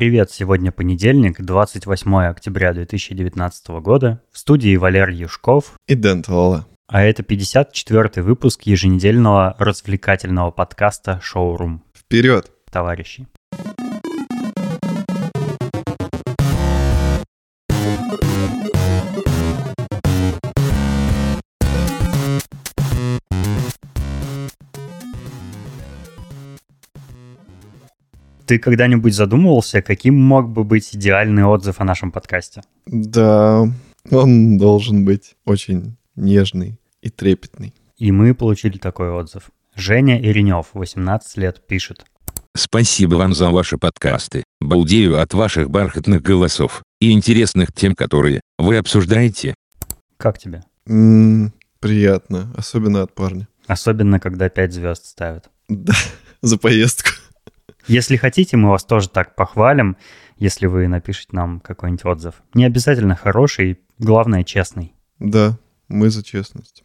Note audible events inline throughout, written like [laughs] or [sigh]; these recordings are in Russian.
привет! Сегодня понедельник, 28 октября 2019 года. В студии Валерий Юшков и Дэн Талала. А это 54-й выпуск еженедельного развлекательного подкаста «Шоурум». Вперед! Товарищи! Ты когда-нибудь задумывался, каким мог бы быть идеальный отзыв о нашем подкасте? Да, он должен быть очень нежный и трепетный. И мы получили такой отзыв. Женя Иринев, 18 лет, пишет. Спасибо вам за ваши подкасты. Балдею от ваших бархатных голосов и интересных тем, которые вы обсуждаете. Как тебе? М-м, приятно, особенно от парня. Особенно, когда 5 звезд ставят. Да, [laughs] за поездку. Если хотите, мы вас тоже так похвалим, если вы напишите нам какой-нибудь отзыв. Не обязательно хороший, главное честный. Да, мы за честность.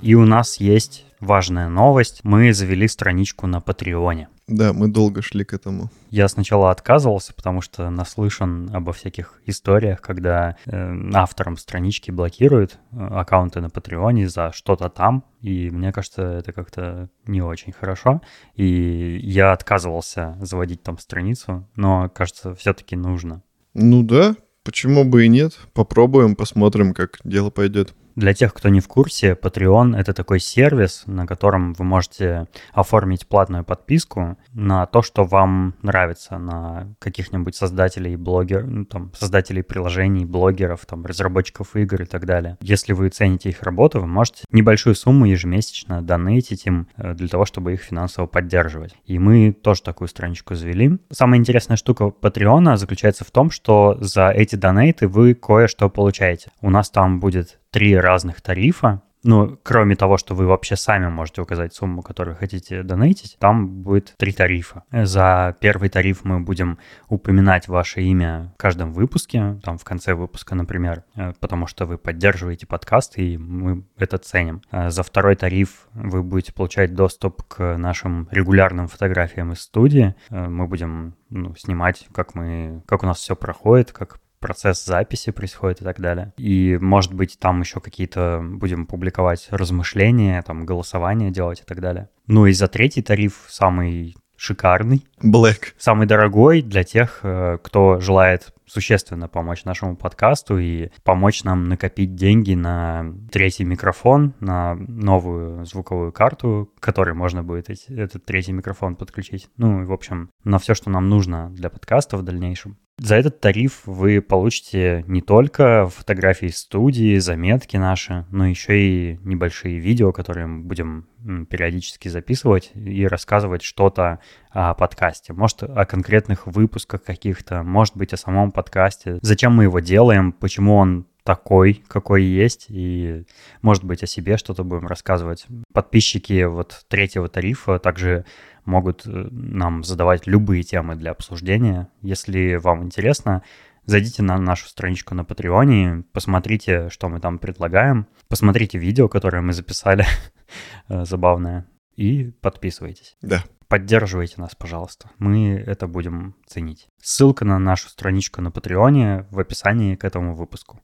И у нас есть важная новость. Мы завели страничку на Патреоне. Да, мы долго шли к этому. Я сначала отказывался, потому что наслышан обо всяких историях, когда э, авторам странички блокируют э, аккаунты на Патреоне за что-то там, и мне кажется, это как-то не очень хорошо. И я отказывался заводить там страницу, но, кажется, все-таки нужно. Ну да, почему бы и нет? Попробуем, посмотрим, как дело пойдет. Для тех, кто не в курсе, Patreon — это такой сервис, на котором вы можете оформить платную подписку на то, что вам нравится, на каких-нибудь создателей блогер, ну, там, создателей приложений, блогеров, там, разработчиков игр и так далее. Если вы цените их работу, вы можете небольшую сумму ежемесячно донейтить им э, для того, чтобы их финансово поддерживать. И мы тоже такую страничку завели. Самая интересная штука Patreon заключается в том, что за эти донейты вы кое-что получаете. У нас там будет три разных тарифа. Ну, кроме того, что вы вообще сами можете указать сумму, которую хотите донейтить, там будет три тарифа. За первый тариф мы будем упоминать ваше имя в каждом выпуске, там в конце выпуска, например, э, потому что вы поддерживаете подкаст, и мы это ценим. Э, за второй тариф вы будете получать доступ к нашим регулярным фотографиям из студии. Э, мы будем ну, снимать, как мы, как у нас все проходит, как процесс записи происходит и так далее. И, может быть, там еще какие-то будем публиковать размышления, там, голосование делать и так далее. Ну и за третий тариф, самый шикарный. Black. Самый дорогой для тех, э, кто желает существенно помочь нашему подкасту и помочь нам накопить деньги на третий микрофон, на новую звуковую карту, к которой можно будет эти, этот третий микрофон подключить. Ну, в общем, на все, что нам нужно для подкаста в дальнейшем. За этот тариф вы получите не только фотографии студии, заметки наши, но еще и небольшие видео, которые мы будем периодически записывать и рассказывать что-то о подкасте. Может, о конкретных выпусках каких-то, может быть, о самом подкасте. Зачем мы его делаем, почему он такой, какой есть, и, может быть, о себе что-то будем рассказывать. Подписчики вот третьего тарифа также могут э, нам задавать любые темы для обсуждения. Если вам интересно, зайдите на нашу страничку на Патреоне, посмотрите, что мы там предлагаем, посмотрите видео, которое мы записали, [laughs] э, забавное, и подписывайтесь. Да. Поддерживайте нас, пожалуйста. Мы это будем ценить. Ссылка на нашу страничку на Патреоне в описании к этому выпуску.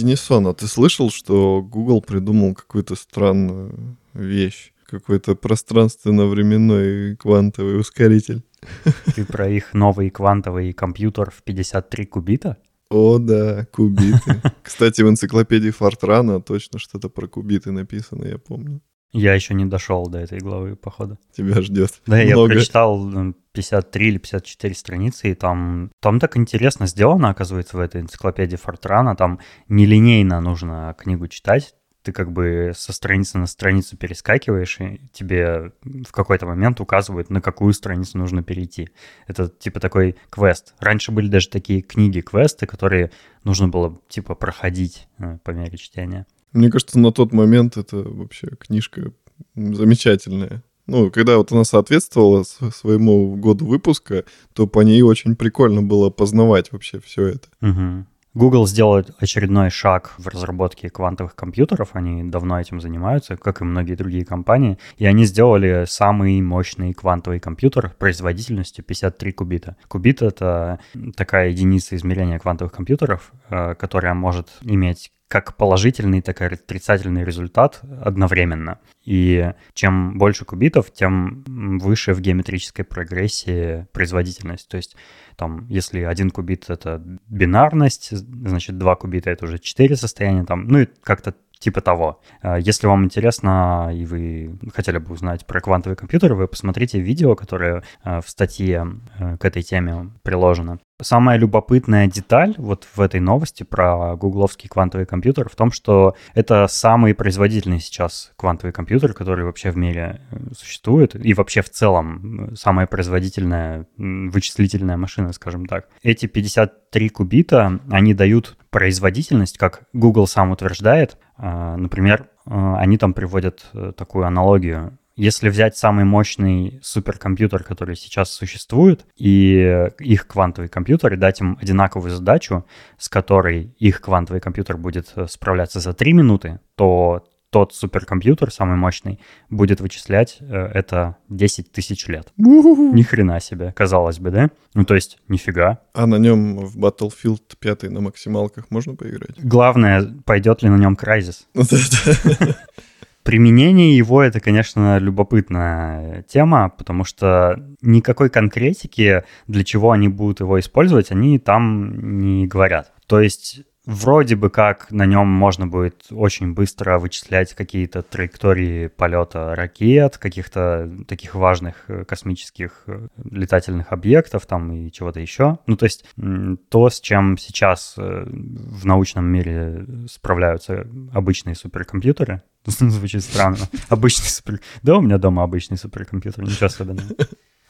Денисон, а ты слышал, что Google придумал какую-то странную вещь? Какой-то пространственно-временной квантовый ускоритель. [laughs] Ты про их новый квантовый компьютер в 53 кубита? О, да, кубиты. [laughs] Кстати, в энциклопедии Фортрана точно что-то про кубиты написано, я помню. Я еще не дошел до этой главы, походу. Тебя ждет. Да, Много. я прочитал 53 или 54 страницы, и там, там так интересно сделано, оказывается, в этой энциклопедии Фортрана. Там нелинейно нужно книгу читать. Ты как бы со страницы на страницу перескакиваешь, и тебе в какой-то момент указывают, на какую страницу нужно перейти. Это типа такой квест. Раньше были даже такие книги-квесты, которые нужно было типа проходить э, по мере чтения. Мне кажется, на тот момент это вообще книжка замечательная. Ну, когда вот она соответствовала своему году выпуска, то по ней очень прикольно было познавать вообще все это. Угу. Google сделает очередной шаг в разработке квантовых компьютеров. Они давно этим занимаются, как и многие другие компании. И они сделали самый мощный квантовый компьютер производительностью 53 кубита. Кубит — это такая единица измерения квантовых компьютеров, э, которая может иметь как положительный, так и отрицательный результат одновременно. И чем больше кубитов, тем выше в геометрической прогрессии производительность. То есть там, если один кубит — это бинарность, значит, два кубита — это уже четыре состояния, там, ну и как-то типа того. А, если вам интересно и вы хотели бы узнать про квантовые компьютеры, вы посмотрите видео, которое а, в статье э, к этой теме приложено. Самая любопытная деталь вот в этой новости про гугловский квантовый компьютер в том, что это самый производительный сейчас квантовый компьютер, который вообще в мире э, существует, и вообще в целом самая производительная вычислительная машина, скажем так. Эти 53 кубита, они дают производительность, как Google сам утверждает. А, например, э, они там приводят э, такую аналогию если взять самый мощный суперкомпьютер, который сейчас существует, и их квантовый компьютер, и дать им одинаковую задачу, с которой их квантовый компьютер будет э, справляться за 3 минуты, то тот суперкомпьютер, самый мощный, будет вычислять э, это 10 тысяч лет. Ни хрена себе, казалось бы, да? Ну, то есть, нифига. А на нем в Battlefield 5 на максималках можно поиграть? Главное, пойдет ли на нем Crysis. Применение его это, конечно, любопытная тема, потому что никакой конкретики, для чего они будут его использовать, они там не говорят. То есть Вроде бы как на нем можно будет очень быстро вычислять какие-то траектории полета ракет, каких-то таких важных э, космических э, летательных объектов там и чего-то еще. Ну, то есть то, с чем сейчас э, в научном мире справляются обычные суперкомпьютеры, [laughs] звучит странно. Обычный супер... Да, у меня дома обычный суперкомпьютер, ничего особенного.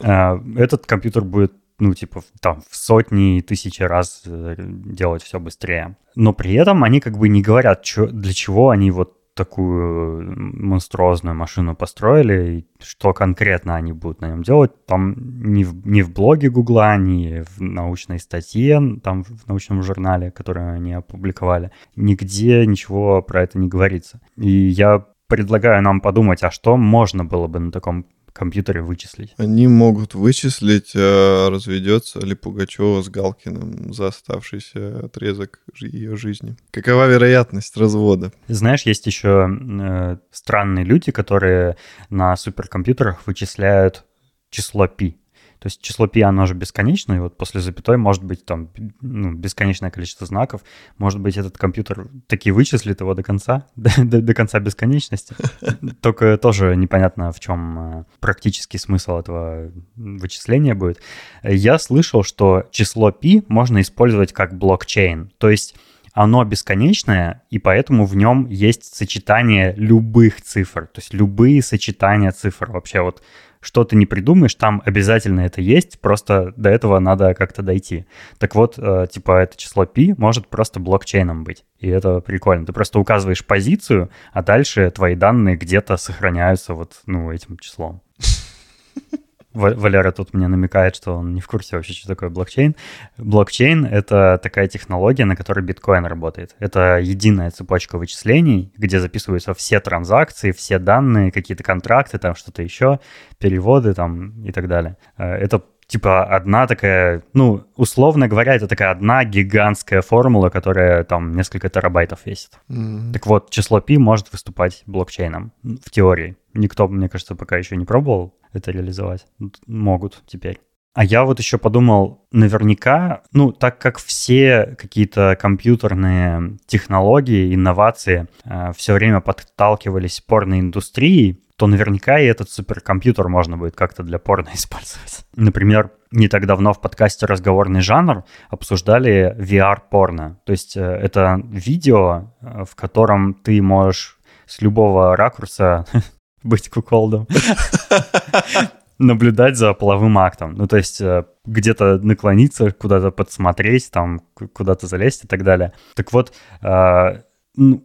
[laughs] Этот компьютер будет ну, типа, там, в сотни и тысячи раз э, делать все быстрее. Но при этом они как бы не говорят, чё, для чего они вот такую монструозную машину построили, и что конкретно они будут на нем делать. Там ни в, ни в блоге Гугла, ни в научной статье, там в научном журнале, который они опубликовали, нигде ничего про это не говорится. И я предлагаю нам подумать, а что можно было бы на таком компьютере вычислить. Они могут вычислить, а разведется ли Пугачева с Галкиным за оставшийся отрезок ее жизни. Какова вероятность развода? Знаешь, есть еще э, странные люди, которые на суперкомпьютерах вычисляют число пи. То есть число π, оно же бесконечное, и вот после запятой может быть там ну, бесконечное количество знаков. Может быть, этот компьютер таки вычислит его до конца, [laughs] до, до, до конца бесконечности. Только тоже непонятно, в чем э, практический смысл этого вычисления будет. Я слышал, что число π можно использовать как блокчейн. То есть оно бесконечное, и поэтому в нем есть сочетание любых цифр, то есть любые сочетания цифр. Вообще вот что ты не придумаешь, там обязательно это есть, просто до этого надо как-то дойти. Так вот, э, типа это число π может просто блокчейном быть, и это прикольно. Ты просто указываешь позицию, а дальше твои данные где-то сохраняются вот, ну, этим числом. Валера тут мне намекает, что он не в курсе вообще, что такое блокчейн. Блокчейн — это такая технология, на которой биткоин работает. Это единая цепочка вычислений, где записываются все транзакции, все данные, какие-то контракты, там что-то еще, переводы там и так далее. Э, это типа одна такая, ну, условно говоря, это такая одна гигантская формула, которая там несколько терабайтов весит. Mm-hmm. Так вот, число π может выступать блокчейном в теории. Никто, мне кажется, пока еще не пробовал это реализовать. Могут теперь. А я вот еще подумал, наверняка, ну, так как все какие-то компьютерные технологии, инновации э, все время подталкивались порноиндустрией, то наверняка и этот суперкомпьютер можно будет как-то для порно [laughs] использовать. Например, не так давно в подкасте «Разговорный жанр» обсуждали VR-порно. То есть э, это видео, э, в котором ты можешь с любого ракурса [laughs] быть куколдом. [laughs] наблюдать за половым актом. Ну, то есть э, где-то наклониться, куда-то подсмотреть, там, куда-то залезть и так далее. Так вот,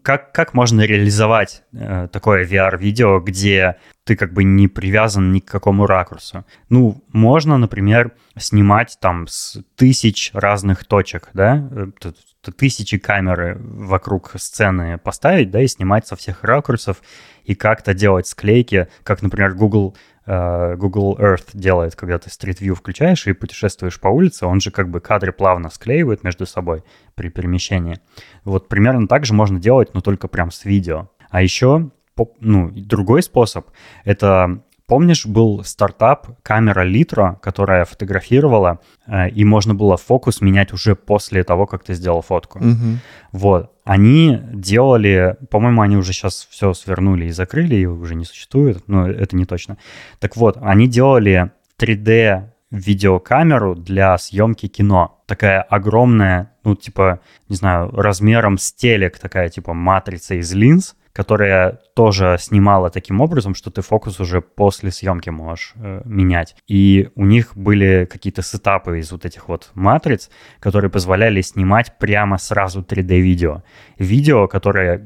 как, как можно реализовать э, такое VR-видео, где ты как бы не привязан ни к какому ракурсу? Ну, можно, например, снимать там с тысяч разных точек, да, э, тысячи камеры вокруг сцены поставить, да, и снимать со всех ракурсов, и как-то делать склейки, как, например, Google Google Earth делает, когда ты Street View включаешь и путешествуешь по улице, он же как бы кадры плавно склеивает между собой при перемещении. Вот примерно так же можно делать, но только прям с видео. А еще ну, другой способ — это Помнишь, был стартап камера Литро, которая фотографировала, э, и можно было фокус менять уже после того, как ты сделал фотку. Угу. Вот. Они делали, по-моему, они уже сейчас все свернули и закрыли, и уже не существует, но это не точно. Так вот, они делали 3D видеокамеру для съемки кино. Такая огромная, ну, типа, не знаю, размером с телек, такая, типа, матрица из линз, которая тоже снимала таким образом, что ты фокус уже после съемки можешь э, менять. И у них были какие-то сетапы из вот этих вот матриц, которые позволяли снимать прямо сразу 3D-видео. Видео, которое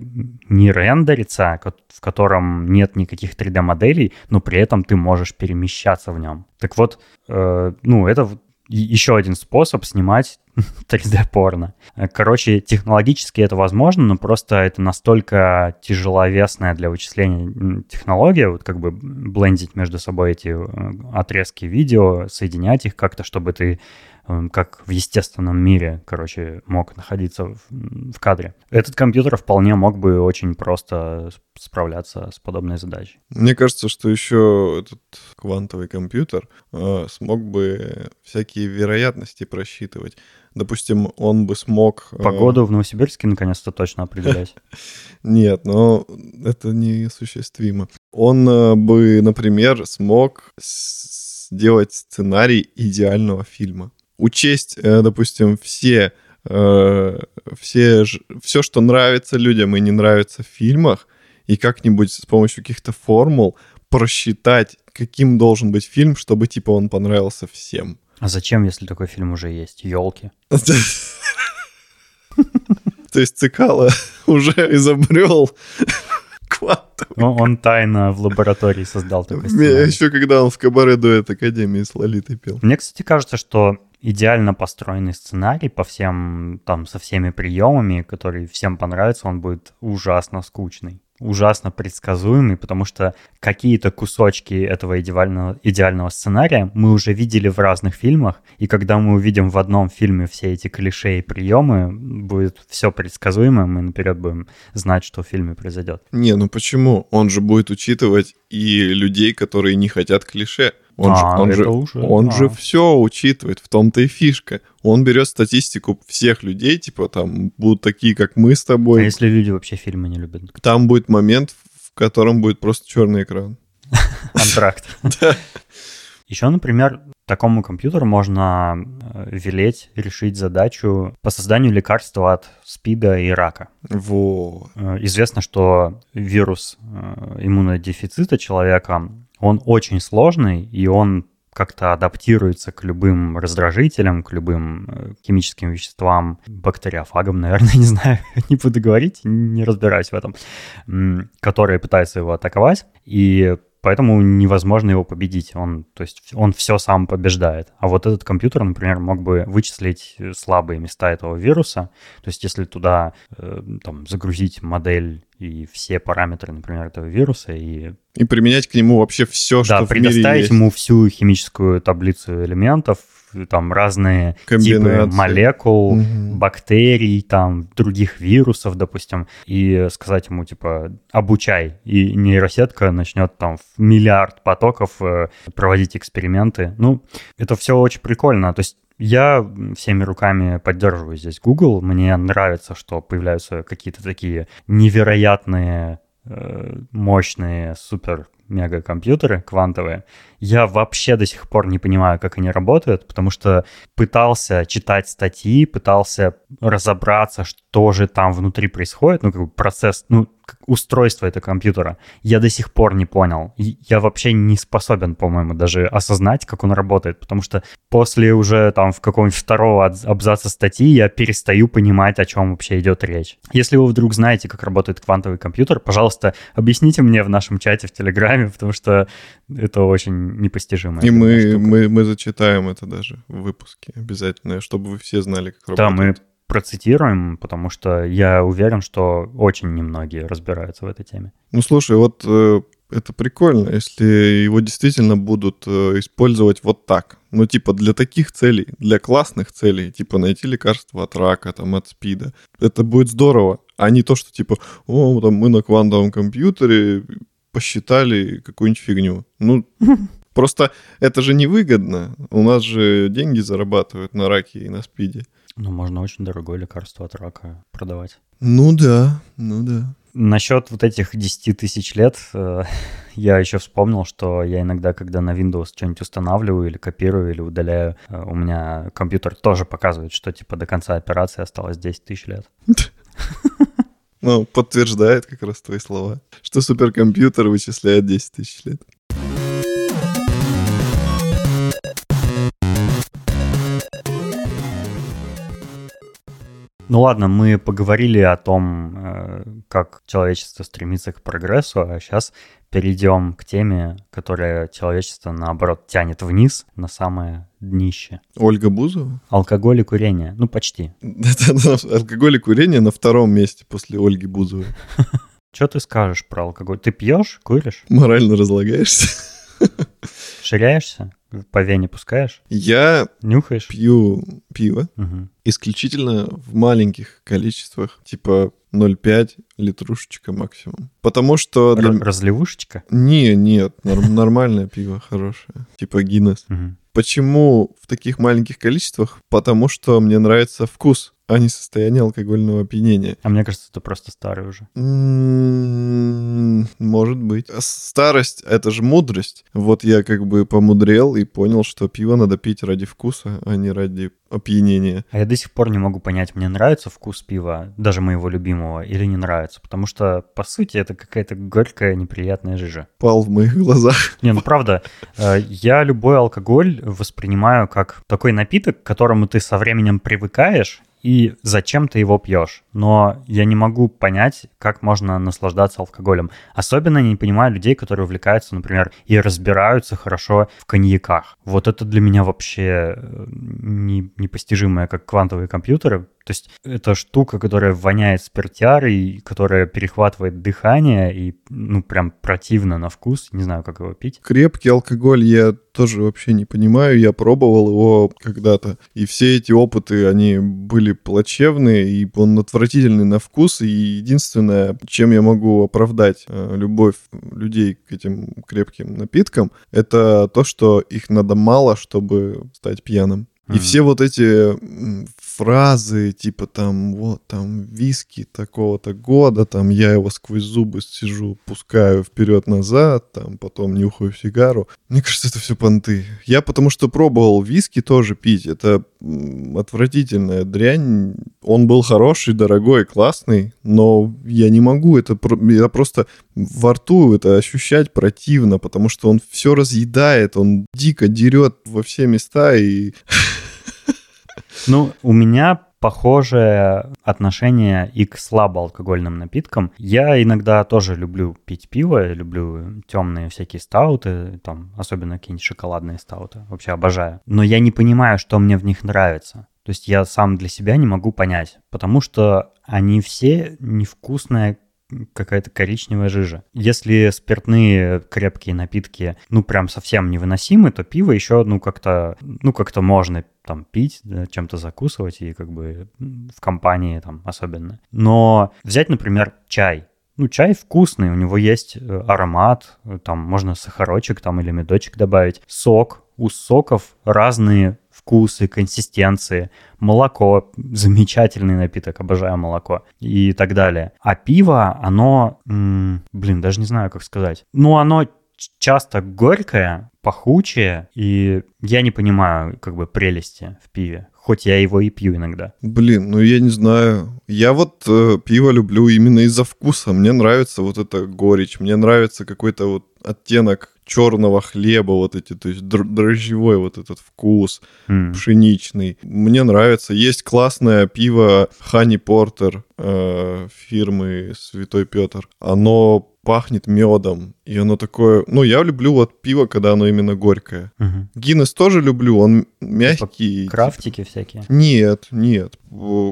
не рендерится, в котором нет никаких 3D-моделей, но при этом ты можешь перемещаться в нем. Так вот, э, ну, это еще один способ снимать [laughs] 3D-порно. Короче, технологически это возможно, но просто это настолько тяжеловесная для вычисления технология, вот как бы блендить между собой эти э, отрезки видео, соединять их как-то, чтобы ты как в естественном мире, короче, мог находиться в, в кадре. Этот компьютер вполне мог бы очень просто справляться с подобной задачей. Мне кажется, что еще этот квантовый компьютер э, смог бы всякие вероятности просчитывать. Допустим, он бы смог... Э... Погоду в Новосибирске наконец-то точно определять. [laughs] Нет, но это неосуществимо. Он э, бы, например, смог сделать сценарий идеального фильма учесть, э, допустим, все, э, все, все, что нравится людям и не нравится в фильмах, и как-нибудь с помощью каких-то формул просчитать, каким должен быть фильм, чтобы, типа, он понравился всем. А зачем, если такой фильм уже есть? Елки. [laughs] То есть Цикало [laughs] уже изобрел [laughs] квантовый. Он тайно в лаборатории создал такой. Еще когда он в кабаре дуэт Академии с Лолитой пел. Мне, кстати, кажется, что идеально построенный сценарий по всем, там, со всеми приемами, который всем понравится, он будет ужасно скучный ужасно предсказуемый, потому что какие-то кусочки этого идеального, идеального сценария мы уже видели в разных фильмах, и когда мы увидим в одном фильме все эти клише и приемы, будет все предсказуемо, мы наперед будем знать, что в фильме произойдет. Не, ну почему? Он же будет учитывать и людей, которые не хотят клише. Он, а, же, он, же, уже, он а. же все учитывает, в том-то и фишка. Он берет статистику всех людей, типа там будут такие, как мы с тобой. А если люди вообще фильмы не любят? Там будет момент, в котором будет просто черный экран. [laughs] Антракт. [laughs] Еще, например, такому компьютеру можно э, велеть решить задачу по созданию лекарства от СПИДа и рака. Во. Э, известно, что вирус э, иммунодефицита человека он очень сложный, и он как-то адаптируется к любым раздражителям, к любым э, химическим веществам, бактериофагам, наверное, [laughs] не знаю, не буду говорить, не разбираюсь в этом, которые пытаются его атаковать. И поэтому невозможно его победить. Он, то есть он все сам побеждает. А вот этот компьютер, например, мог бы вычислить слабые места этого вируса. То есть если туда э, там, загрузить модель и все параметры, например, этого вируса и... И применять к нему вообще все, да, что в мире предоставить ему всю химическую таблицу элементов, там разные типы молекул, угу. бактерий, там других вирусов, допустим, и сказать ему типа обучай, и нейросетка начнет там в миллиард потоков э, проводить эксперименты. Ну, это все очень прикольно. То есть я всеми руками поддерживаю здесь Google. Мне нравится, что появляются какие-то такие невероятные, э, мощные, супер мегакомпьютеры квантовые. Я вообще до сих пор не понимаю, как они работают, потому что пытался читать статьи, пытался разобраться, что же там внутри происходит, ну, как бы процесс, ну, устройство этого компьютера. Я до сих пор не понял. Я вообще не способен, по-моему, даже осознать, как он работает, потому что после уже там в каком-нибудь второго абзаца статьи я перестаю понимать, о чем вообще идет речь. Если вы вдруг знаете, как работает квантовый компьютер, пожалуйста, объясните мне в нашем чате в Телеграме, [laughs] потому что это очень непостижимо. И мы, мы, мы зачитаем это даже в выпуске обязательно, чтобы вы все знали, как работает. Да, мы процитируем, потому что я уверен, что очень немногие разбираются в этой теме. Ну, слушай, вот э, это прикольно, если его действительно будут э, использовать вот так. Ну, типа, для таких целей, для классных целей, типа, найти лекарство от рака, там, от спида. Это будет здорово, а не то, что, типа, о, там, мы на квантовом компьютере посчитали какую-нибудь фигню. Ну, [laughs] просто это же невыгодно. У нас же деньги зарабатывают на раке и на спиде. Ну, можно очень дорогое лекарство от рака продавать. Ну да, ну да. Насчет вот этих 10 тысяч лет, э, [laughs] я еще вспомнил, что я иногда, когда на Windows что-нибудь устанавливаю или копирую, или удаляю, э, у меня компьютер тоже показывает, что типа до конца операции осталось 10 тысяч лет. [laughs] Ну, подтверждает как раз твои слова, что суперкомпьютер вычисляет 10 тысяч лет. Ну ладно, мы поговорили о том, э, как человечество стремится к прогрессу, а сейчас перейдем к теме, которая человечество, наоборот, тянет вниз, на самое днище. Ольга Бузова? Алкоголь и курение. Ну, почти. [laughs] Алкоголь и курение на втором месте после Ольги Бузовой. [laughs] Что ты скажешь про алкоголь? Ты пьешь, куришь? Морально разлагаешься. [laughs] Ширяешься? По вене пускаешь? Я Нюхаешь? пью пиво угу. исключительно в маленьких количествах, типа 0,5 литрушечка максимум. Потому что... Для... Разливушечка? Не, нет, нормальное пиво хорошее, типа Гиннес. Почему в таких маленьких количествах? Потому что мне нравится вкус а не состояние алкогольного опьянения. А мне кажется, ты просто старый уже. М-м, может быть. Старость — это же мудрость. Вот я как бы помудрел и понял, что пиво надо пить ради вкуса, а не ради опьянения. А я до сих пор не могу понять, мне нравится вкус пива, даже моего любимого, или не нравится. Потому что, по сути, это какая-то горькая, неприятная жижа. Пал в моих глазах. [laughs] Не, ну правда, э, я любой алкоголь воспринимаю как такой напиток, к которому ты со временем привыкаешь, и зачем ты его пьешь. Но я не могу понять, как можно наслаждаться алкоголем. Особенно не понимаю людей, которые увлекаются, например, и разбираются хорошо в коньяках. Вот это для меня вообще э, не, непостижимое, как квантовые компьютеры, то есть это штука, которая воняет спиртярой, которая перехватывает дыхание и, ну, прям противно на вкус. Не знаю, как его пить. Крепкий алкоголь я тоже вообще не понимаю. Я пробовал его когда-то. И все эти опыты, они были плачевные, и он отвратительный на вкус. И единственное, чем я могу оправдать э, любовь людей к этим крепким напиткам, это то, что их надо мало, чтобы стать пьяным. И mm-hmm. все вот эти фразы, типа там, вот там виски такого-то года, там я его сквозь зубы сижу, пускаю вперед-назад, там потом нюхаю сигару. Мне кажется, это все понты. Я потому что пробовал виски тоже пить, это отвратительная дрянь. Он был хороший, дорогой, классный, но я не могу это, я просто во рту это ощущать противно, потому что он все разъедает, он дико дерет во все места и [laughs] ну, у меня похожее отношение и к слабоалкогольным напиткам. Я иногда тоже люблю пить пиво, люблю темные всякие стауты, там, особенно какие-нибудь шоколадные стауты, вообще обожаю. Но я не понимаю, что мне в них нравится. То есть я сам для себя не могу понять, потому что они все невкусные, какая-то коричневая жижа. Если спиртные крепкие напитки, ну, прям совсем невыносимы, то пиво еще, ну, как-то, ну, как-то можно там пить, да, чем-то закусывать и как бы в компании там особенно. Но взять, например, чай. Ну, чай вкусный, у него есть э, аромат, там можно сахарочек там или медочек добавить. Сок, у соков разные вкусы, консистенции. Молоко, замечательный напиток, обожаю молоко и так далее. А пиво, оно, м- блин, даже не знаю, как сказать. Ну, оно часто горькое, пахучее, и я не понимаю как бы прелести в пиве хоть я его и пью иногда. Блин, ну я не знаю. Я вот э, пиво люблю именно из-за вкуса. Мне нравится вот эта горечь, мне нравится какой-то вот оттенок черного хлеба, вот эти, то есть др- дрожжевой вот этот вкус, М. пшеничный. Мне нравится. Есть классное пиво Honey Porter э, фирмы Святой Петр. Оно пахнет медом, и оно такое... Ну, я люблю вот пиво, когда оно именно горькое. Мгм. Гиннес тоже люблю, он мягкий. Крафтики всякие. Нет, нет.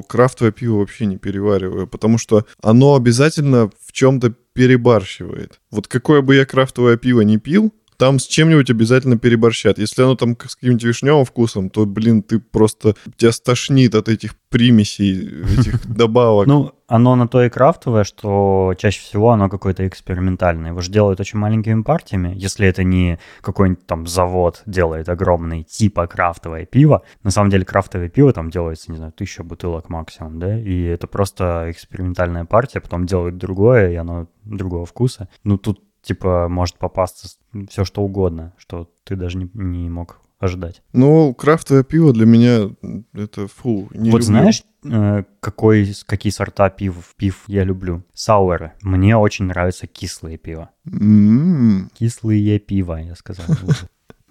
Крафтовое пиво вообще не перевариваю, потому что оно обязательно в чем-то перебарщивает. Вот какое бы я крафтовое пиво не пил, там с чем-нибудь обязательно переборщат. Если оно там с каким-нибудь вишневым вкусом, то, блин, ты просто... Тебя стошнит от этих примесей, этих [laughs] добавок. Ну, оно на то и крафтовое, что чаще всего оно какое-то экспериментальное. Его же делают очень маленькими партиями. Если это не какой-нибудь там завод делает огромный типа крафтовое пиво, на самом деле крафтовое пиво там делается, не знаю, тысяча бутылок максимум, да, и это просто экспериментальная партия, потом делают другое, и оно другого вкуса. Ну, тут типа может попасться все что угодно, что ты даже не, не мог ожидать. Ну, крафтовое пиво для меня это фу. Не вот люблю. знаешь, э, какой, какие сорта пив, пив я люблю? Сауэры. Мне очень нравятся кислые пива. М, Кислые пива, я сказал.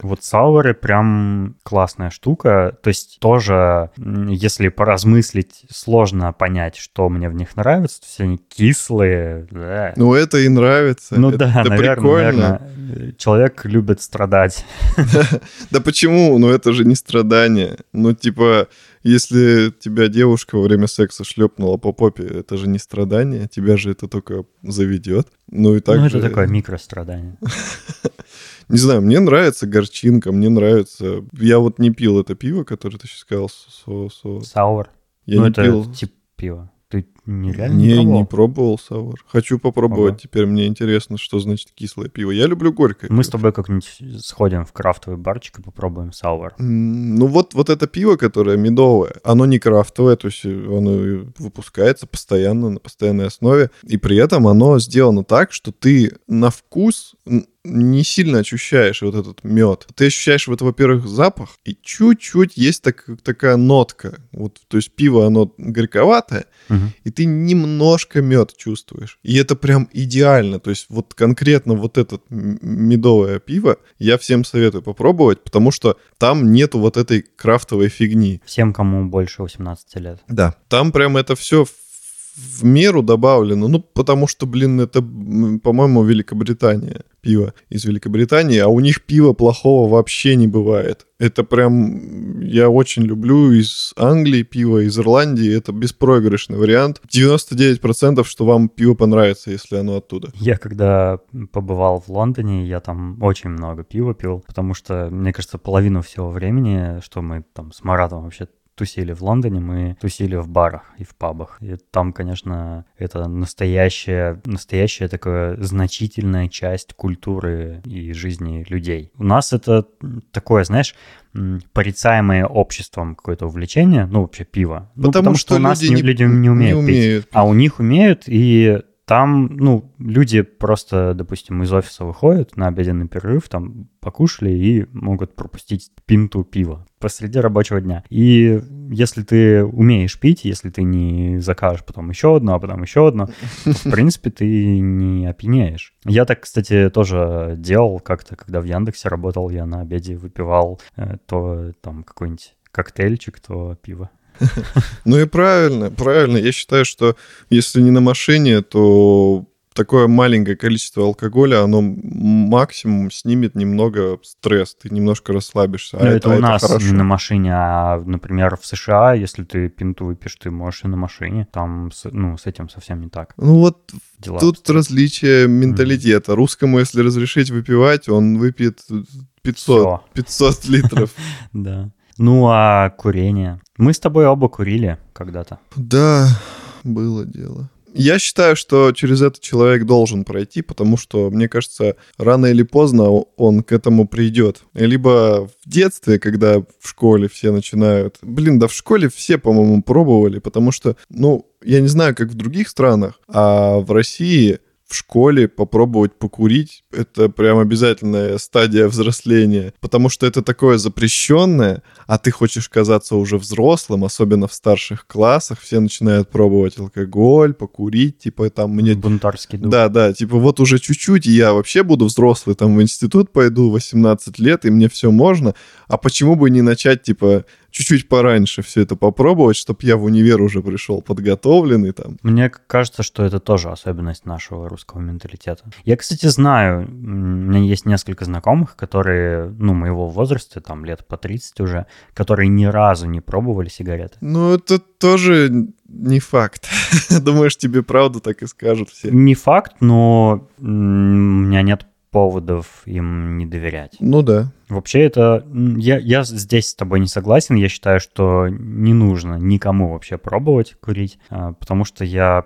Вот сауэры прям классная штука. То есть тоже, если поразмыслить, сложно понять, что мне в них нравится. То есть они кислые. да. Ну, это и нравится. Ну это, да, это наверное, прикольно. наверное. Человек любит страдать. [laughs] Да почему? Ну, это же не страдание. Ну, типа, если тебя девушка во время секса шлепнула по попе, это же не страдание. Тебя же это только заведет. Ну, и так ну, это такое микрострадание. [laughs] Не знаю, мне нравится горчинка, мне нравится... Я вот не пил это пиво, которое ты сейчас сказал. Со, со... Сауэр. Я ну, не это пил. тип пива. Ты нереально Не, не, не пробовал? пробовал сауэр. Хочу попробовать Ага. теперь. Мне интересно, что значит кислое пиво. Я люблю горькое. Мы с пиво. тобой как-нибудь сходим в крафтовый барчик и попробуем сауэр. Ну вот, вот это пиво, которое медовое, оно не крафтовое, то есть оно выпускается постоянно, на постоянной основе, и при этом оно сделано так, что ты на вкус не сильно ощущаешь вот этот мед. Ты ощущаешь вот, во-первых, запах, и чуть-чуть есть так- такая нотка. Вот, то есть пиво, оно горьковатое, Мгм. и ты немножко мед чувствуешь. И это прям идеально. То есть вот конкретно вот это медовое пиво я всем советую попробовать, потому что там нету вот этой крафтовой фигни. Всем, кому больше 18 лет. Да. Там прям это все в меру добавлено. Ну, потому что, блин, это, по-моему, Великобритания. Пиво из Великобритании, а у них пива плохого вообще не бывает. Это прям... Я очень люблю из Англии пиво, из Ирландии. Это беспроигрышный вариант. 99% что вам пиво понравится, если оно оттуда. Я когда побывал в Лондоне, я там очень много пива пил, потому что, мне кажется, половину всего времени, что мы там с Маратом вообще тусили в Лондоне, мы тусили в барах и в пабах. И там, конечно, это настоящая, настоящая такая значительная часть культуры и жизни людей. У нас это такое, знаешь, порицаемое обществом какое-то увлечение, ну, вообще пиво. Ну, Потому что у нас люди не, люди не умеют, не пить. умеют пить. А у них умеют, и там, ну, люди просто, допустим, из офиса выходят на обеденный перерыв, там покушали и могут пропустить пинту пива посреди рабочего дня. И если ты умеешь пить, если ты не закажешь потом еще одно, а потом еще одно, в [laughs] принципе, ты не опьянеешь. Я так, кстати, тоже делал как-то, когда в Яндексе работал, я на обеде выпивал э, то там какой-нибудь коктейльчик, то пиво. [laughs] Ну и правильно, правильно. Я считаю, что если не на машине, то такое маленькое количество алкоголя, оно максимум снимет немного стресс, ты немножко расслабишься. А Ну, это, у нас хорошо. не на машине, а, например, в США, если ты пинту выпьешь, ты можешь и на машине. Там, с- ну, с этим совсем не так. Ну вот Дела тут обстоят. различие менталитета. Русскому, если разрешить выпивать, он выпьет 500, Всё. 500 литров. [laughs] Да. Ну, а курение? Мы с тобой оба курили когда-то. Да, было дело. Я считаю, что через это человек должен пройти, потому что, мне кажется, рано или поздно он к этому придет. Либо в детстве, когда в школе все начинают... Блин, да в школе все, по-моему, пробовали, потому что, ну, я не знаю, как в других странах, а в России в школе попробовать покурить, это прям обязательная стадия взросления, потому что это такое запрещенное, а ты хочешь казаться уже взрослым, особенно в старших классах, все начинают пробовать алкоголь, покурить, типа там мне... Бунтарский дух. Да, да, типа вот уже чуть-чуть, и я вообще буду взрослый, там в институт пойду 18 лет, и мне все можно, а почему бы не начать, типа, чуть-чуть пораньше все это попробовать, чтобы я в универ уже пришел подготовленный там. Мне кажется, что это тоже особенность нашего русского менталитета. Я, кстати, знаю, у меня есть несколько знакомых, которые, ну, моего возраста, там, лет по 30 уже, которые ни разу не пробовали сигареты. Ну, это тоже не факт. [laughs] Думаешь, тебе правду так и скажут все? Не факт, но у меня нет поводов им не доверять. Ну да. Вообще это... Я, я здесь с тобой не согласен. Я считаю, что не нужно никому вообще пробовать курить, а, потому что я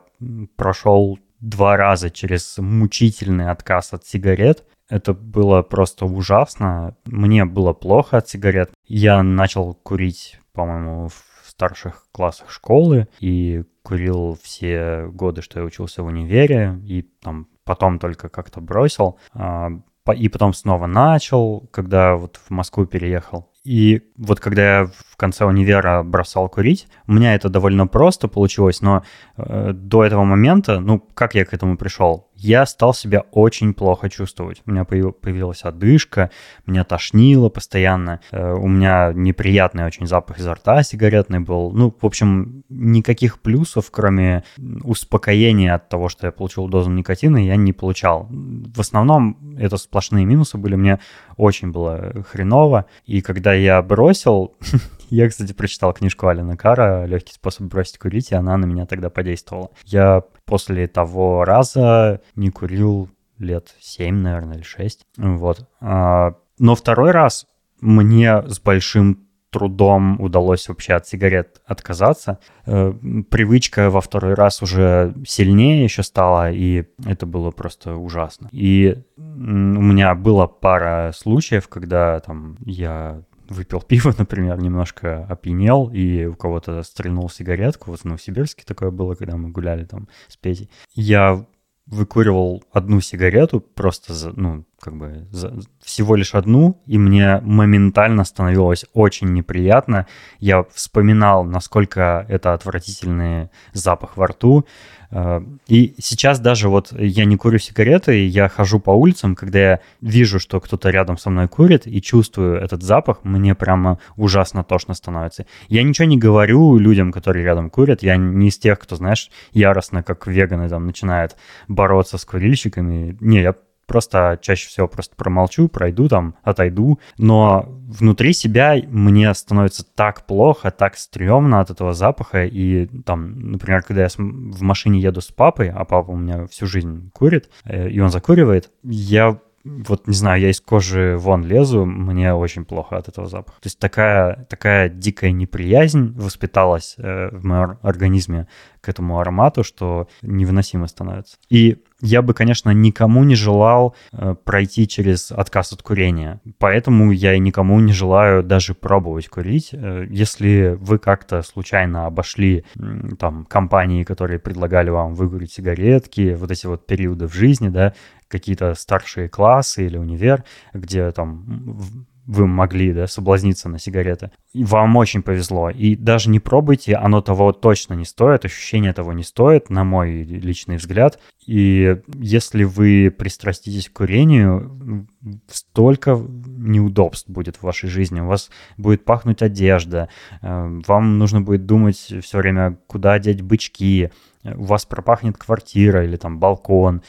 прошел два раза через мучительный отказ от сигарет. Это было просто ужасно. Мне было плохо от сигарет. Я начал курить, по-моему, в старших классах школы и курил все годы, что я учился в универе, и там потом только как-то бросил, а, и потом снова начал, когда вот в Москву переехал. И вот когда я в конце универа бросал курить, у меня это довольно просто получилось, но э, до этого момента, ну, как я к этому пришел? Я стал себя очень плохо чувствовать. У меня появилась одышка, меня тошнило постоянно, э, у меня неприятный очень запах изо рта сигаретный был. Ну, в общем, никаких плюсов, кроме успокоения от того, что я получил дозу никотина, я не получал. В основном это сплошные минусы были, мне очень было хреново. И когда я бросил, [laughs] я, кстати, прочитал книжку Алина Кара «Легкий способ бросить курить», и она на меня тогда подействовала. Я после того раза не курил лет 7, наверное, или 6. Вот. А, но второй раз мне с большим трудом удалось вообще от сигарет отказаться. Э, привычка во второй раз уже сильнее еще стала, и это было просто ужасно. И у меня было пара случаев, когда там я выпил пиво, [laughs] например, немножко опьянел, и у кого-то стрельнул сигаретку. Вот в Новосибирске такое было, когда мы гуляли там с Петей. Я выкуривал одну сигарету, просто, за, ну, как бы за, всего лишь одну, и мне моментально становилось очень неприятно. Я вспоминал, насколько это отвратительный запах во рту. Э, и сейчас даже вот я не курю сигареты, я хожу по улицам, когда я вижу, что кто-то рядом со мной курит, и чувствую этот запах, мне прямо ужасно тошно становится. Я ничего не говорю людям, которые рядом курят, я не из тех, кто, знаешь, яростно, как веганы, там, начинает бороться с курильщиками. Не, я просто чаще всего просто промолчу, пройду там, отойду, но внутри себя мне становится так плохо, так стрёмно от этого запаха, и там, например, когда я в машине еду с папой, а папа у меня всю жизнь курит, э, и он закуривает, я вот не знаю, я из кожи вон лезу, мне очень плохо от этого запаха. То есть такая, такая дикая неприязнь воспиталась э, в моем организме к этому аромату, что невыносимо становится. И я бы, конечно, никому не желал э, пройти через отказ от курения. Поэтому я и никому не желаю даже пробовать курить. Э, если вы как-то случайно обошли э, там компании, которые предлагали вам выкурить сигаретки, вот эти вот периоды в жизни, да, какие-то старшие классы или универ, где там вы могли да, соблазниться на сигареты. Вам очень повезло. И даже не пробуйте, оно того точно не стоит, ощущение того не стоит, на мой личный взгляд. И если вы пристраститесь к курению, столько неудобств будет в вашей жизни. У вас будет пахнуть одежда, э, вам нужно будет думать все время, куда одеть бычки, у вас пропахнет квартира или там балкон.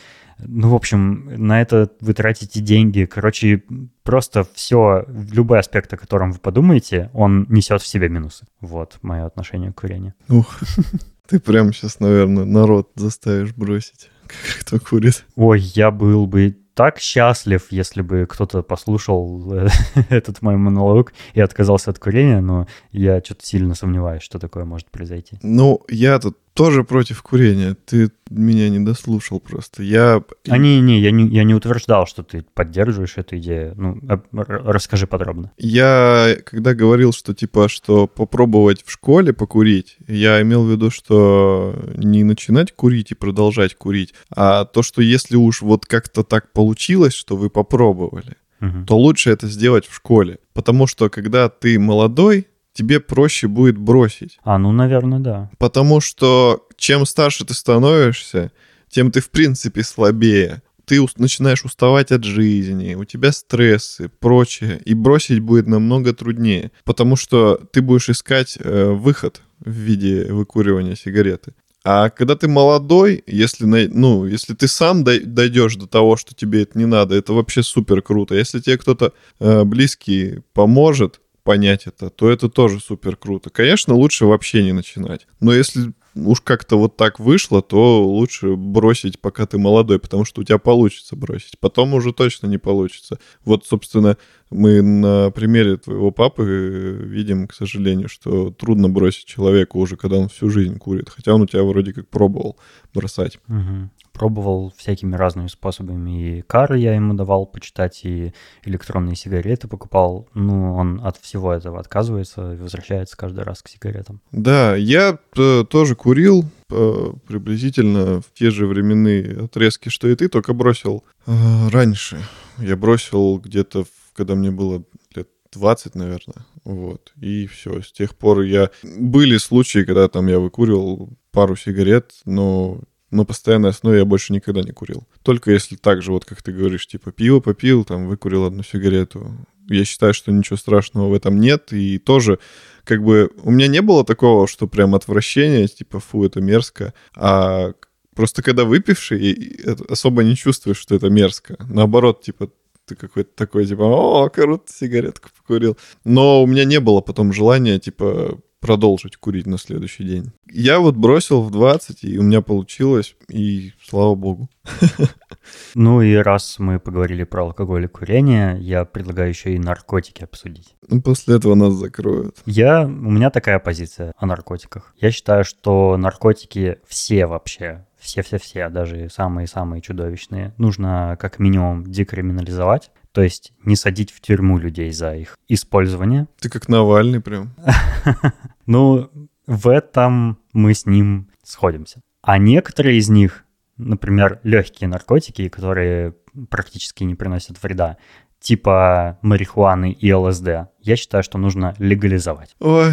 Ну, в общем, на это вы тратите деньги. Короче, просто все, любой аспект, о котором вы подумаете, он несет в себе минусы. Вот мое отношение к курению. Ух, [laughs] ты прямо сейчас, наверное, народ заставишь бросить, [laughs] кто курит. Ой, я был бы так счастлив, если бы кто-то послушал э, [laughs] этот мой монолог и отказался от курения, но я что-то сильно сомневаюсь, что такое может произойти. Ну, я тут тоже против курения. Ты меня не дослушал просто. Я... А не, не, я не, я не утверждал, что ты поддерживаешь эту идею. Ну, расскажи подробно. Я, когда говорил, что типа, что попробовать в школе покурить, я имел в виду, что не начинать курить и продолжать курить, а то, что если уж вот как-то так получилось, что вы попробовали, угу. то лучше это сделать в школе. Потому что когда ты молодой, тебе проще будет бросить. А, ну, наверное, да. Потому что чем старше ты становишься, тем ты, в принципе, слабее. Ты начинаешь уставать от жизни, у тебя стрессы, прочее, и бросить будет намного труднее, потому что ты будешь искать э, выход в виде выкуривания сигареты. А когда ты молодой, если, ну, если ты сам дойдешь до того, что тебе это не надо, это вообще супер круто. Если тебе кто-то э, близкий поможет, понять это, то это тоже супер круто. Конечно, лучше вообще не начинать. Но если уж как-то вот так вышло, то лучше бросить, пока ты молодой, потому что у тебя получится бросить. Потом уже точно не получится. Вот, собственно, мы на примере твоего папы видим, к сожалению, что трудно бросить человека уже, когда он всю жизнь курит. Хотя он у тебя вроде как пробовал бросать. Угу пробовал всякими разными способами. И кары я ему давал почитать, и электронные сигареты покупал. Ну, он от всего этого отказывается и возвращается каждый раз к сигаретам. Да, я э, тоже курил э, приблизительно в те же временные отрезки, что и ты, только бросил э, раньше. Я бросил где-то, когда мне было лет 20, наверное. Вот. И все. С тех пор я... Были случаи, когда там я выкуривал пару сигарет, но на постоянной основе я больше никогда не курил. Только если так же, вот как ты говоришь, типа пиво попил, там выкурил одну сигарету. Я считаю, что ничего страшного в этом нет. И тоже, как бы, у меня не было такого, что прям отвращение, типа, фу, это мерзко. А просто когда выпивший, особо не чувствуешь, что это мерзко. Наоборот, типа, ты какой-то такой, типа, о, круто, сигаретку покурил. Но у меня не было потом желания, типа, продолжить курить на следующий день. Я вот бросил в 20, и у меня получилось, и слава богу. [laughs] Ну и раз мы поговорили про алкоголь и курение, я предлагаю еще и наркотики обсудить. Ну, после этого нас закроют. Я, у меня такая позиция о наркотиках. Я считаю, что наркотики все вообще, все-все-все, даже самые-самые чудовищные, нужно как минимум декриминализовать. То есть не садить в тюрьму людей за их использование. Ты как Навальный прям. [laughs] Ну, в этом мы с ним сходимся. А некоторые из них, например, легкие наркотики, которые практически не приносят вреда, типа марихуаны и ЛСД, я считаю, что нужно легализовать. Ой.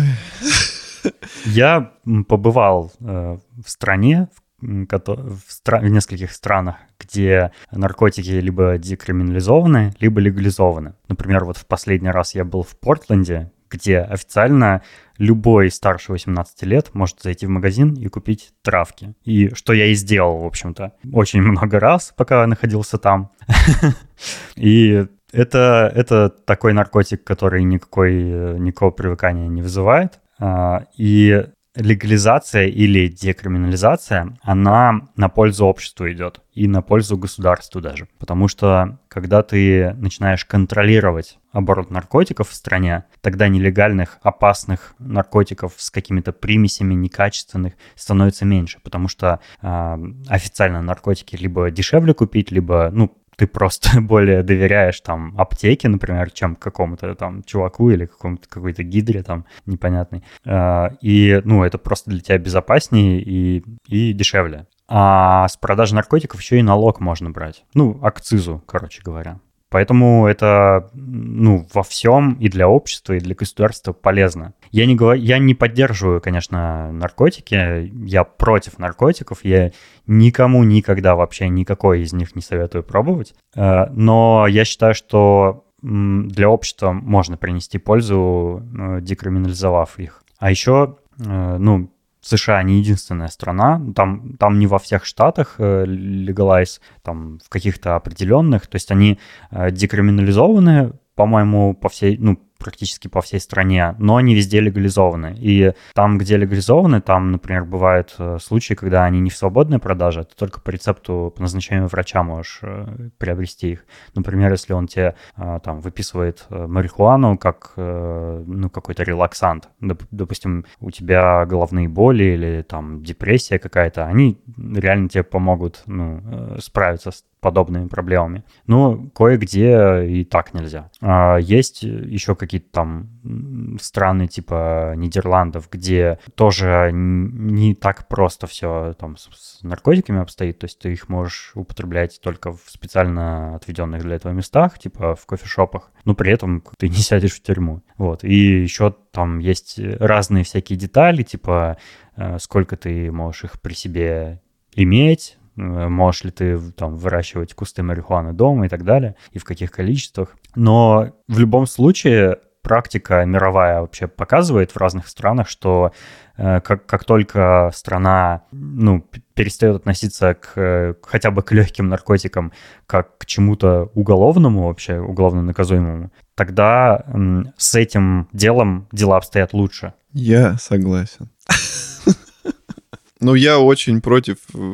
Я побывал э, в стране, в, в, нескольких странах, где наркотики либо декриминализованы, либо легализованы. Например, вот в последний раз я был в Портленде, где официально любой старше 18 лет может зайти в магазин и купить травки. И что я и сделал, в общем-то, очень много раз, пока находился там. [laughs] И это, это такой наркотик, который никакой, никакого привыкания не вызывает. А, и легализация или декриминализация, она на пользу обществу идет и на пользу государству даже. Потому что когда ты начинаешь контролировать оборот наркотиков в стране, тогда нелегальных, опасных наркотиков с какими-то примесями некачественных становится меньше, потому что э, официально наркотики либо дешевле купить, либо, ну, ты просто [laughs] более доверяешь там аптеке, например, чем какому-то там чуваку или какому-то какой-то гидре там непонятной. А, и, ну, это просто для тебя безопаснее и, и дешевле. А с продажи наркотиков еще и налог можно брать. Ну, акцизу, короче говоря. Поэтому это ну, во всем и для общества, и для государства полезно. Я не, говорю, я не поддерживаю, конечно, наркотики, я против наркотиков, я никому никогда вообще никакой из них не советую пробовать, э, но я считаю, что для общества можно принести пользу, э, декриминализовав их. А еще, э, ну, США не единственная страна, там, там не во всех штатах э, legalize, там в каких-то определенных, то есть они э, декриминализованы, по-моему, по всей, ну, практически по всей стране, но они везде легализованы. И там, где легализованы, там, например, бывают э, случаи, когда они не в свободной продаже, ты только по рецепту, по назначению врача можешь э, приобрести их. Например, если он тебе э, там выписывает марихуану как ну, какой-то релаксант, допустим, у тебя головные боли или там депрессия какая-то, они реально тебе помогут ну, справиться с подобными проблемами. Но кое-где и так нельзя. А есть еще какие-то там страны типа Нидерландов, где тоже не так просто все там с наркотиками обстоит, то есть ты их можешь употреблять только в специально отведенных для этого местах, типа в кофешопах, но при этом ты [laughs] не сядешь в тюрьму. Вот. И еще там есть разные всякие детали, типа э, сколько ты можешь их при себе иметь, Э, можешь ли ты там выращивать кусты марихуаны дома и так далее, и в каких количествах. Но в любом случае практика мировая вообще показывает в разных странах, что э, как, как только страна ну, перестает относиться к хотя бы к легким наркотикам как к чему-то уголовному вообще, уголовно наказуемому, тогда э, с этим делом дела обстоят лучше. Я согласен. [laughs] Но я очень против э,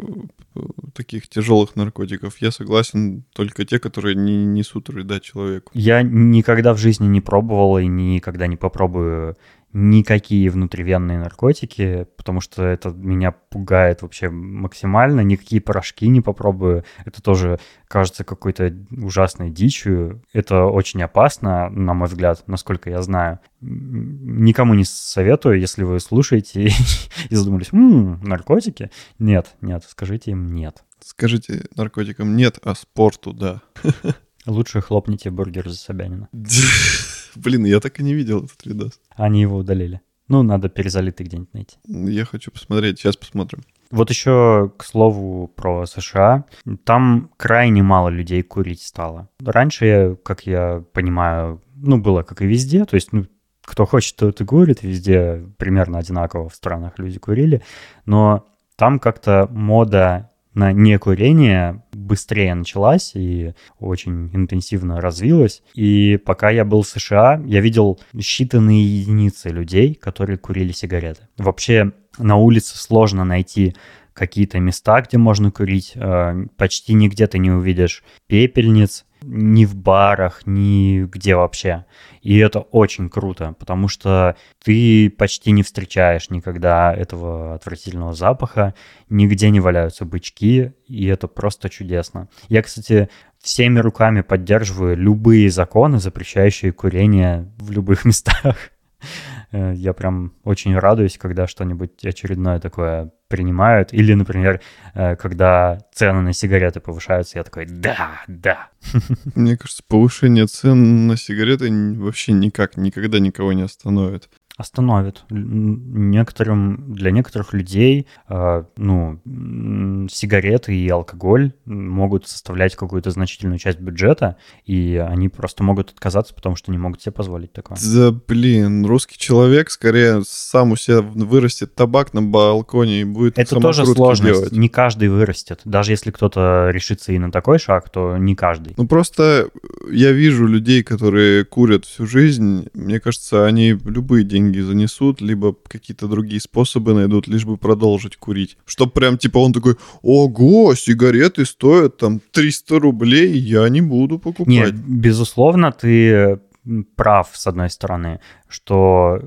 таких тяжелых наркотиков. Я согласен только те, которые не несут вреда человеку. Я никогда в жизни не пробовал и никогда не попробую никакие внутривенные наркотики, потому что это меня пугает вообще максимально. Никакие порошки не попробую. Это тоже кажется какой-то ужасной дичью. Это очень опасно, на мой взгляд, насколько я знаю. Никому не советую, если вы слушаете [laughs] и задумались, м-м, наркотики? Нет, нет, скажите им нет. Скажите наркотикам нет, а спорту да. [laughs] Лучше хлопните бургер за Собянина. [laughs] Блин, я так и не видел этот видос. Они его удалили. Ну, надо перезалитый где-нибудь найти. Я хочу посмотреть, сейчас посмотрим. Вот еще, к слову, про США. Там крайне мало людей курить стало. Раньше, как я понимаю, ну, было как и везде, то есть, ну, кто хочет, тот и курит, везде примерно одинаково в странах люди курили, но там как-то мода на некурение быстрее началась и очень интенсивно развилась. И пока я был в США, я видел считанные единицы людей, которые курили сигареты. Вообще на улице сложно найти какие-то места, где можно курить. Э, почти нигде ты не увидишь пепельниц, ни в барах, ни где вообще. И это очень круто, потому что ты почти не встречаешь никогда этого отвратительного запаха, нигде не валяются бычки, и это просто чудесно. Я, кстати, всеми руками поддерживаю любые законы, запрещающие курение в любых [laughs] местах. Э, я прям очень радуюсь, когда что-нибудь очередное такое принимают. Или, например, э, когда цены на сигареты повышаются, я такой, да, да. Мне кажется, повышение цен на сигареты вообще никак, никогда никого не остановит остановит. Некоторым, для некоторых людей э, ну, сигареты и алкоголь могут составлять какую-то значительную часть бюджета, и они просто могут отказаться, потому что не могут себе позволить такое. Да блин, русский человек скорее сам у себя вырастет табак на балконе и будет Это тоже сложность. Делать. Не каждый вырастет. Даже если кто-то решится и на такой шаг, то не каждый. Ну просто я вижу людей, которые курят всю жизнь. Мне кажется, они любые деньги деньги занесут, либо какие-то другие способы найдут, лишь бы продолжить курить. Чтоб прям типа он такой, ого, сигареты стоят там 300 рублей, я не буду покупать. Нет, безусловно, ты прав, с одной стороны, что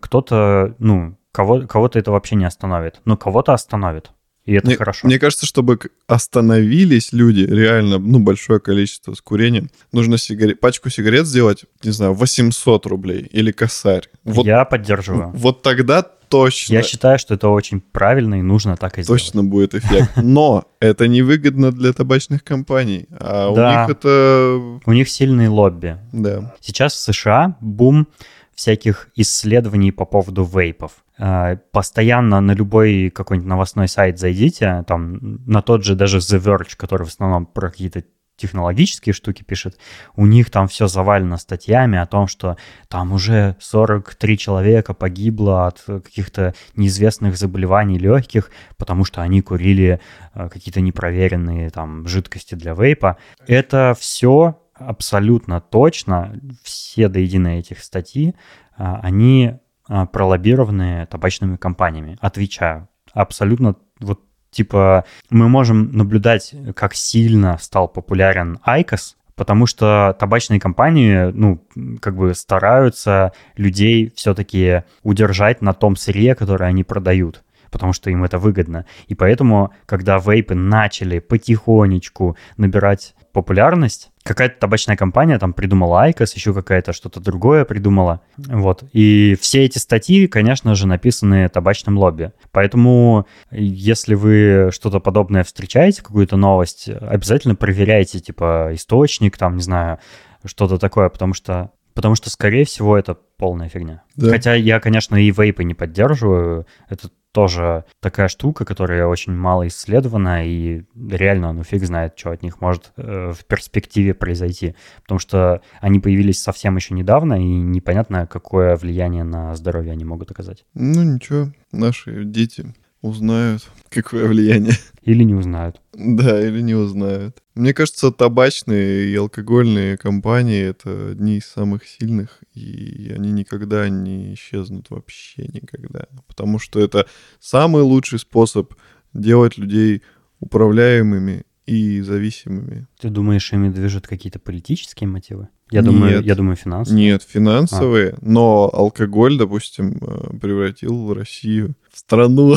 кто-то, ну, кого, кого-то это вообще не остановит, но кого-то остановит. И это мне, хорошо. Мне кажется, чтобы остановились люди, реально, ну, большое количество с курением, нужно сигарет, пачку сигарет сделать, не знаю, 800 рублей или косарь. Вот, Я поддерживаю. Вот тогда точно. Я считаю, что это очень правильно и нужно так и сделать. Точно будет эффект. Но это невыгодно для табачных компаний. А у них это... У них сильные лобби. Да. Сейчас в США бум всяких исследований по поводу вейпов. Э, постоянно на любой какой-нибудь новостной сайт зайдите, там на тот же даже The Verge, который в основном про какие-то технологические штуки пишет, у них там все завалено статьями о том, что там уже 43 человека погибло от каких-то неизвестных заболеваний легких, потому что они курили э, какие-то непроверенные там жидкости для вейпа. Это все абсолютно точно все до единой этих статьи, а, они а, пролоббированы табачными компаниями. Отвечаю. Абсолютно вот типа мы можем наблюдать, как сильно стал популярен IQOS, потому что табачные компании, ну, как бы стараются людей все-таки удержать на том сырье, которое они продают потому что им это выгодно. И поэтому, когда вейпы начали потихонечку набирать популярность, какая-то табачная компания там придумала IQOS, еще какая-то что-то другое придумала. Вот. И все эти статьи, конечно же, написаны табачным лобби. Поэтому, если вы что-то подобное встречаете, какую-то новость, обязательно проверяйте, типа, источник, там, не знаю, что-то такое, потому что Потому что, скорее всего, это полная фигня. Да. Хотя я, конечно, и вейпы не поддерживаю. Это тоже такая штука, которая очень мало исследована, и реально, ну фиг знает, что от них может э, в перспективе произойти. Потому что они появились совсем еще недавно, и непонятно, какое влияние на здоровье они могут оказать. Ну ничего, наши дети узнают, какое влияние. [laughs] Или не узнают. Да, или не узнают. Мне кажется, табачные и алкогольные компании — это одни из самых сильных, и они никогда не исчезнут вообще никогда. Потому что это самый лучший способ делать людей управляемыми и зависимыми. Ты думаешь, ими движут какие-то политические мотивы? Я нет, думаю, я думаю, финансовые. Нет, финансовые, а. но алкоголь, допустим, э, превратил Россию в страну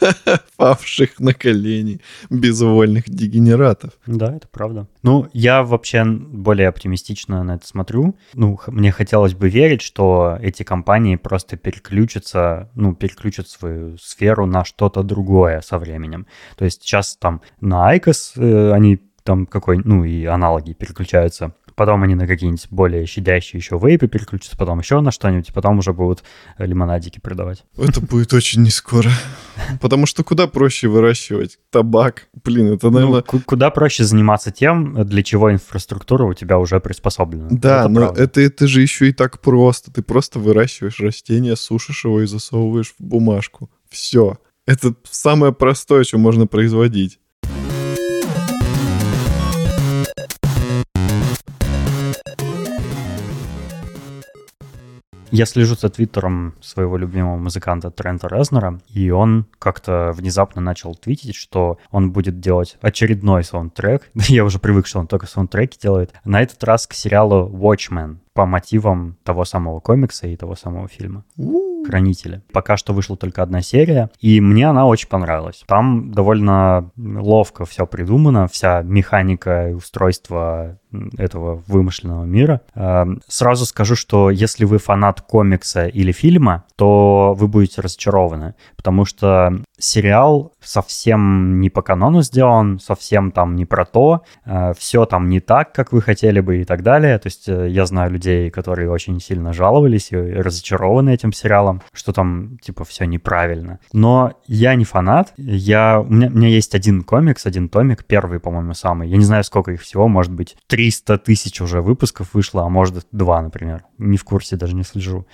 [laughs] павших на колени безвольных дегенератов. Да, это правда. Ну, я вообще более оптимистично на это смотрю. Ну, мне хотелось бы верить, что эти компании просто переключатся, ну, переключат свою сферу на что-то другое со временем. То есть сейчас там на IQOS э, они там какой, ну и аналоги переключаются потом они на какие-нибудь более щадящие еще вейпы переключатся, потом еще на что-нибудь, и потом уже будут лимонадики продавать. Это будет очень не скоро. Потому что куда проще выращивать табак? Блин, это, наверное... Ну, куда проще заниматься тем, для чего инфраструктура у тебя уже приспособлена. Да, это но это, это же еще и так просто. Ты просто выращиваешь растение, сушишь его и засовываешь в бумажку. Все. Это самое простое, что можно производить. Я слежу за твиттером своего любимого музыканта Трента Резнера, и он как-то внезапно начал твитить, что он будет делать очередной саундтрек. [laughs] Я уже привык, что он только саундтреки делает. На этот раз к сериалу Watchmen по мотивам того самого комикса и того самого фильма. Хранители. Пока что вышла только одна серия, и мне она очень понравилась. Там довольно ловко все придумано, вся механика и устройство этого вымышленного мира. Эм, сразу скажу, что если вы фанат комикса или фильма, то вы будете разочарованы, потому что сериал совсем не по канону сделан, совсем там не про то, э, все там не так, как вы хотели бы и так далее. То есть э, я знаю людей, которые очень сильно жаловались и разочарованы этим сериалом, что там типа все неправильно. Но я не фанат, я, у, меня, у меня есть один комикс, один томик, первый, по-моему, самый. Я не знаю, сколько их всего, может быть, 300 тысяч уже выпусков вышло, а может два, например. Не в курсе, даже не слежу.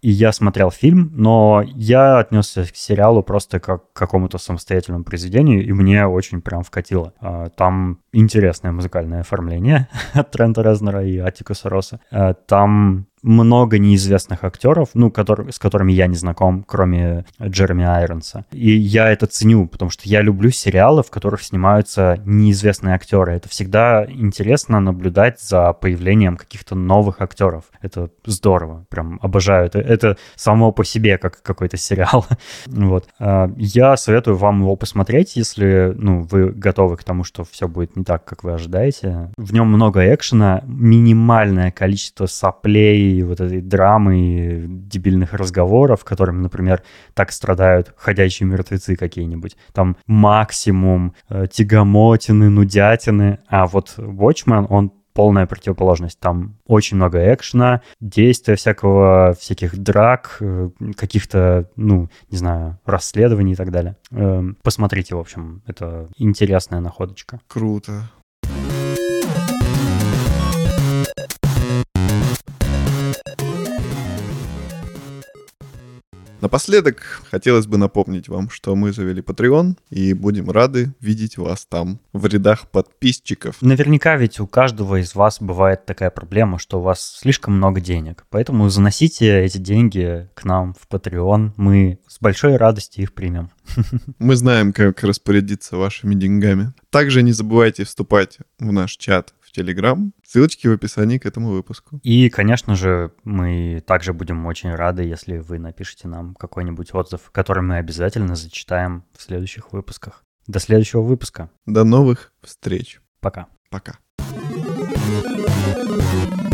И я смотрел фильм, но я отнесся к сериалу просто как к какому-то самостоятельному произведению, и мне очень прям вкатило. А, там интересное музыкальное оформление [laughs] от Трента Резнера и Атикуса Роса. А, там много неизвестных актеров, ну, который, с которыми я не знаком, кроме Джереми Айронса. И я это ценю, потому что я люблю сериалы, в которых снимаются неизвестные актеры. Это всегда интересно наблюдать за появлением каких-то новых актеров. Это здорово, прям обожаю. Это, это само по себе как какой-то сериал. [laughs] вот. А, я советую вам его посмотреть, если ну, вы готовы к тому, что все будет не так, как вы ожидаете. В нем много экшена, минимальное количество соплей, вот этой драмы, дебильных разговоров, которыми, например, так страдают ходячие мертвецы какие-нибудь. Там максимум э, тягомотины, нудятины, а вот Watchmen, он полная противоположность. Там очень много экшена, действия всякого, всяких драк, э, каких-то, ну, не знаю, расследований и так далее. Эм, посмотрите, в общем, это интересная находочка. Круто. Напоследок хотелось бы напомнить вам, что мы завели Patreon и будем рады видеть вас там, в рядах подписчиков. Наверняка ведь у каждого из вас бывает такая проблема, что у вас слишком много денег. Поэтому заносите эти деньги к нам в Patreon. Мы с большой радостью их примем. [laughs] Мы знаем, как распорядиться вашими деньгами. Также не забывайте вступать в наш чат в Телеграм. Ссылочки в описании к этому выпуску. И, конечно же, мы также будем очень рады, если вы напишите нам какой-нибудь отзыв, который мы обязательно зачитаем в следующих выпусках. До следующего выпуска. До новых встреч. Пока. Пока. Thank you.